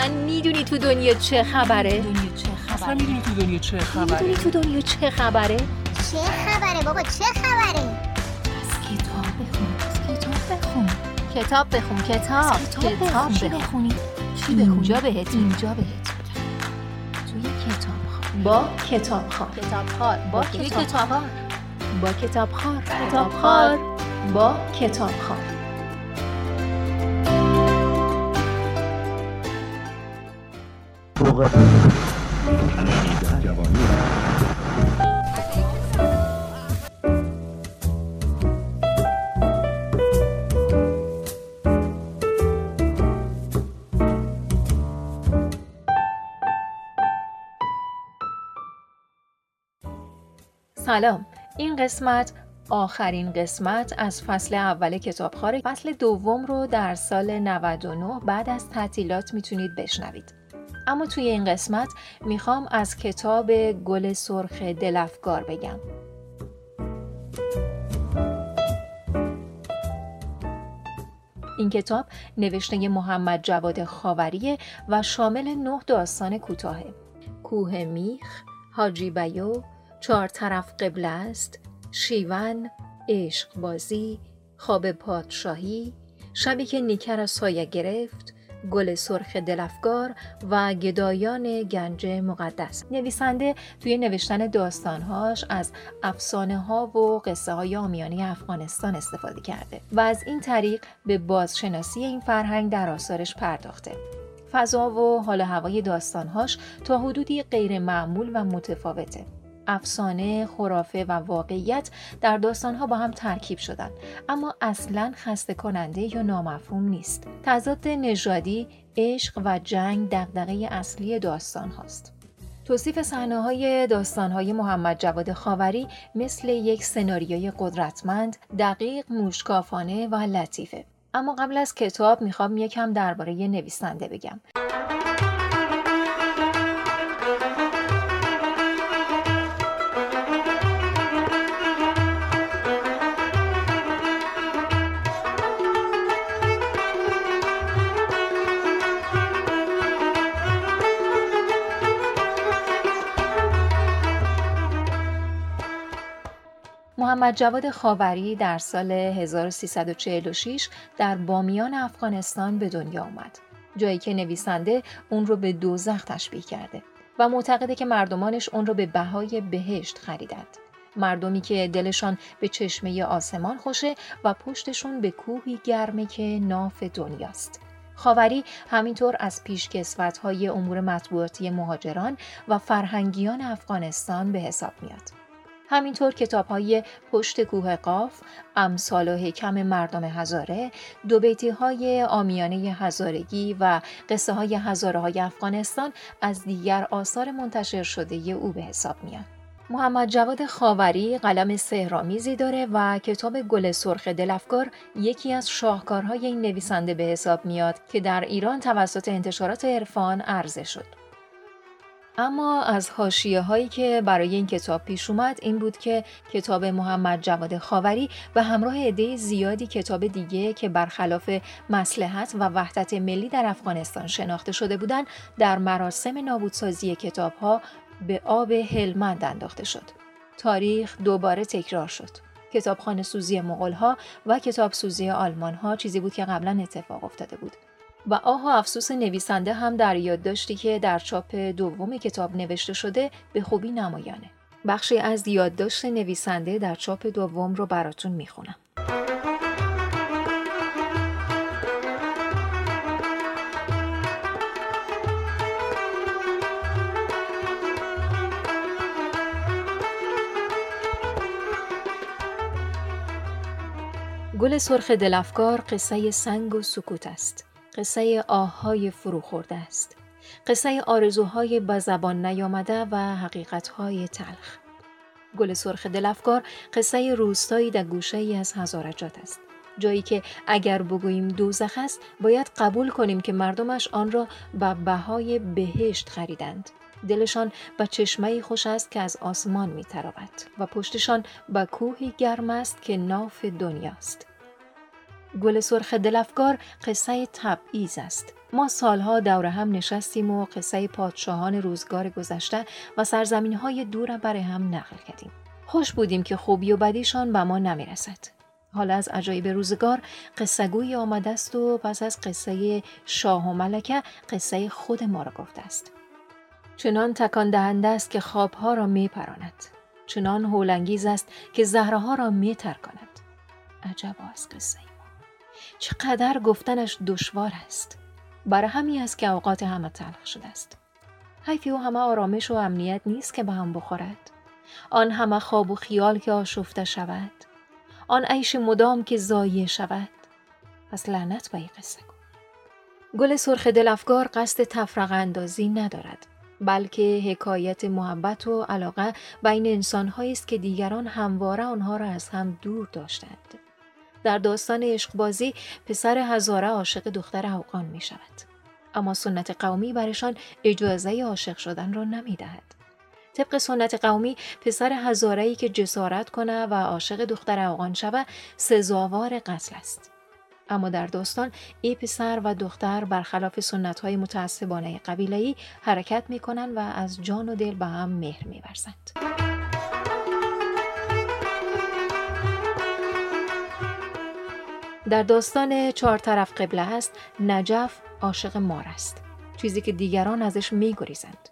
اصلا می‌دونی تو دنیا چه خبره؟ دنیا چه اصلا خبره می‌دونی تو دنیا چه خبره؟ می‌دونی تو دنیا چه خبره؟ چه خبره بابا؟ چه خبره؟ از کتاب بخون از کتاب بخون. کتاب بخون کتاب کتاب بخون. چی بخونی؟ چی بخونی؟ اینجا بهت اینجا بهت توی کتاب خواب. با کتاب خار کتاب خار با کتاب خار با کتاب خار کتاب خار با کتاب خار سلام. این قسمت آخرین قسمت از فصل اول کتابخوار فصل دوم رو در سال 99 بعد از تعطیلات می‌تونید بشنوید. اما توی این قسمت می‌خوام از کتاب گل سرخ دلفگار بگم. این کتاب نوشته محمد جواد خاوریه و شامل نه داستان کوتاهه. کوه میخ، حاجی بیو، چهار طرف قبله است، شیون، عشق بازی، خواب پادشاهی، شبی که نیکر از سایه گرفت، گل سرخ دلفگار و گدایان گنج مقدس. نویسنده توی نوشتن داستانهاش از افسانه ها و قصه های آمیانه افغانستان استفاده کرده و از این طریق به بازشناسی این فرهنگ در آثارش پرداخته. فضا و حال هوای داستانهاش تا حدودی غیر معمول و متفاوته. افسانه، خرافه و واقعیت در داستانها با هم ترکیب شدن اما اصلا خسته کننده یا نامفهوم نیست. تضاد نژادی، عشق و جنگ دغدغه اصلی داستان هاست. توصیف صحنه های داستان های محمد جواد خاوری مثل یک سناریوی قدرتمند، دقیق، موشکافانه و لطیفه. اما قبل از کتاب می‌خوام یکم درباره نویسنده بگم. محمد جواد خاوری در سال 1346 در بامیان افغانستان به دنیا آمد. جایی که نویسنده اون رو به دوزخ تشبیه کرده و معتقده که مردمانش اون رو به بهای بهشت خریدند. مردمی که دلشان به چشمه آسمان خوشه و پشتشون به کوهی گرمه که ناف دنیاست. خاوری همینطور از پیشکسوت‌های امور مطبوعاتی مهاجران و فرهنگیان افغانستان به حساب میاد. همینطور کتاب های پشت کوه قاف، امثال و حکم مردم هزاره، دو بیتی های آمیانه هزارگی و قصه های هزاره های افغانستان از دیگر آثار منتشر شده او به حساب میاد. محمد جواد خاوری قلم سهرامیزی داره و کتاب گل سرخ دلفگار یکی از شاهکارهای این نویسنده به حساب میاد که در ایران توسط انتشارات عرفان عرضه شد. اما از حاشیه هایی که برای این کتاب پیش اومد این بود که کتاب محمد جواد خاوری و همراه عده زیادی کتاب دیگه که برخلاف مسلحت و وحدت ملی در افغانستان شناخته شده بودند در مراسم نابودسازی کتاب ها به آب هلمند انداخته شد. تاریخ دوباره تکرار شد. کتابخانه سوزی مغول ها و کتاب سوزی آلمان ها چیزی بود که قبلا اتفاق افتاده بود. و آه و افسوس نویسنده هم در یادداشتی که در چاپ دوم کتاب نوشته شده به خوبی نمایانه. بخشی از یادداشت نویسنده در چاپ دوم رو براتون می‌خونم. گل سرخ دلفگار قصه سنگ و سکوت است. قصه آههای فرو خورده است. قصه آرزوهای به زبان نیامده و حقیقتهای تلخ. گل سرخ دلفگار قصه روستایی در گوشه ای از هزارجات است. جایی که اگر بگوییم دوزخ است باید قبول کنیم که مردمش آن را به بهای بهشت خریدند. دلشان به چشمه خوش است که از آسمان می و پشتشان به کوهی گرم است که ناف دنیاست. گل سرخ دلفگار قصه تبعیض است ما سالها دور هم نشستیم و قصه پادشاهان روزگار گذشته و سرزمین های دور برای هم نقل کردیم. خوش بودیم که خوبی و بدیشان به ما نمی‌رسد. حالا از عجایب روزگار قصه گوی آمده است و پس از قصه شاه و ملکه قصه خود ما را گفته است. چنان تکان دهنده است که خوابها را می پراند. چنان هولانگیز است که زهرها را می ترکاند. عجب از قصه. چقدر گفتنش دشوار است. برای همی است که اوقات همه تلخ شده است. حیفی و همه آرامش و امنیت نیست که به هم بخورد. آن همه خواب و خیال که آشفته شود. آن عیش مدام که زایه شود. پس لعنت به این قصه کن. گل سرخ دل افگار قصد تفرق اندازی ندارد. بلکه حکایت محبت و علاقه بین انسانهایی است که دیگران همواره آنها را از هم دور داشتند. در داستان عشقبازی پسر هزاره عاشق دختر اوقان می شود. اما سنت قومی برشان اجازه عاشق شدن را نمی دهد. طبق سنت قومی پسر هزاره که جسارت کنه و عاشق دختر اوقان شود سزاوار قتل است. اما در داستان ای پسر و دختر برخلاف سنت های متعصبانه قبیله‌ای حرکت می کنند و از جان و دل به هم مهر می برزند. در داستان چهار طرف قبله است نجف عاشق مار است چیزی که دیگران ازش میگریزند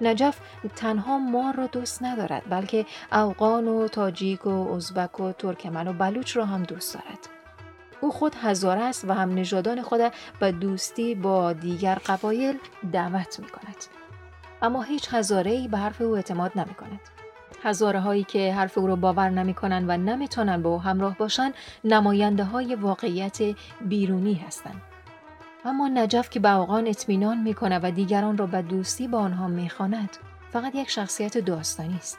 نجف تنها مار را دوست ندارد بلکه اوقان و تاجیک و ازبک و ترکمن و بلوچ را هم دوست دارد او خود هزاره است و هم نژادان خود به دوستی با دیگر قبایل دعوت می کند. اما هیچ هزاره ای به حرف او اعتماد نمی کند. هزاره هایی که حرف او را باور نمی کنند و نمی‌تونن با او همراه باشند نماینده های واقعیت بیرونی هستند. اما نجف که به اوقان اطمینان می‌کنه و دیگران را به دوستی با آنها می‌خواند فقط یک شخصیت داستانی است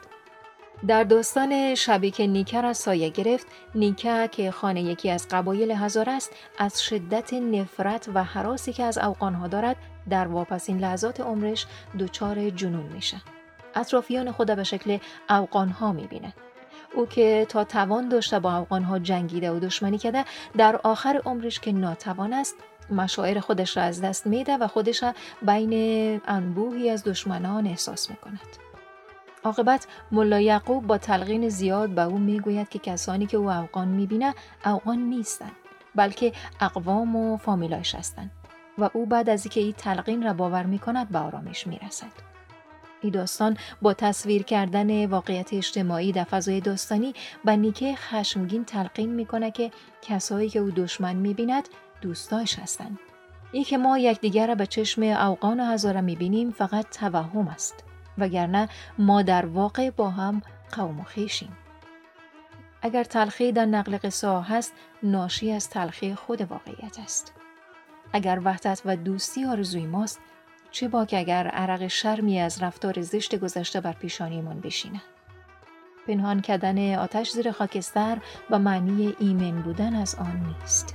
در داستان شبی که نیکه را سایه گرفت نیکه که خانه یکی از قبایل هزار است از شدت نفرت و حراسی که از اوقانها دارد در واپسین لحظات عمرش دچار جنون میشه اطرافیان خود به شکل اوقانها می‌بینه او که تا توان داشته با اوقانها جنگیده و دشمنی کرده در آخر عمرش که ناتوان است مشاعر خودش را از دست میده و خودش را بین انبوهی از دشمنان احساس می‌کند. عاقبت ملا یعقوب با تلقین زیاد به او می‌گوید که کسانی که او اوقان می‌بینه اوقان نیستند بلکه اقوام و فامیلایش هستند و او بعد از اینکه این تلقین را باور می‌کند به آرامش می‌رسد. داستان با تصویر کردن واقعیت اجتماعی در فضای داستانی به نیکه خشمگین تلقین می‌کنه که کسایی که او دشمن می‌بیند دوستایش هستند. ای که ما یکدیگر را به چشم اوقان و هزاره می‌بینیم فقط توهم است. وگرنه ما در واقع با هم قوم و خیشیم. اگر تلخی در نقل قصه هست ناشی از تلخی خود واقعیت است. اگر وحدت و دوستی آرزوی ماست چه باک اگر عرق شرمی از رفتار زشت گذشته بر پیشانیمان بشینه؟ پنهان کردن آتش زیر خاکستر و معنی ایمن بودن از آن نیست.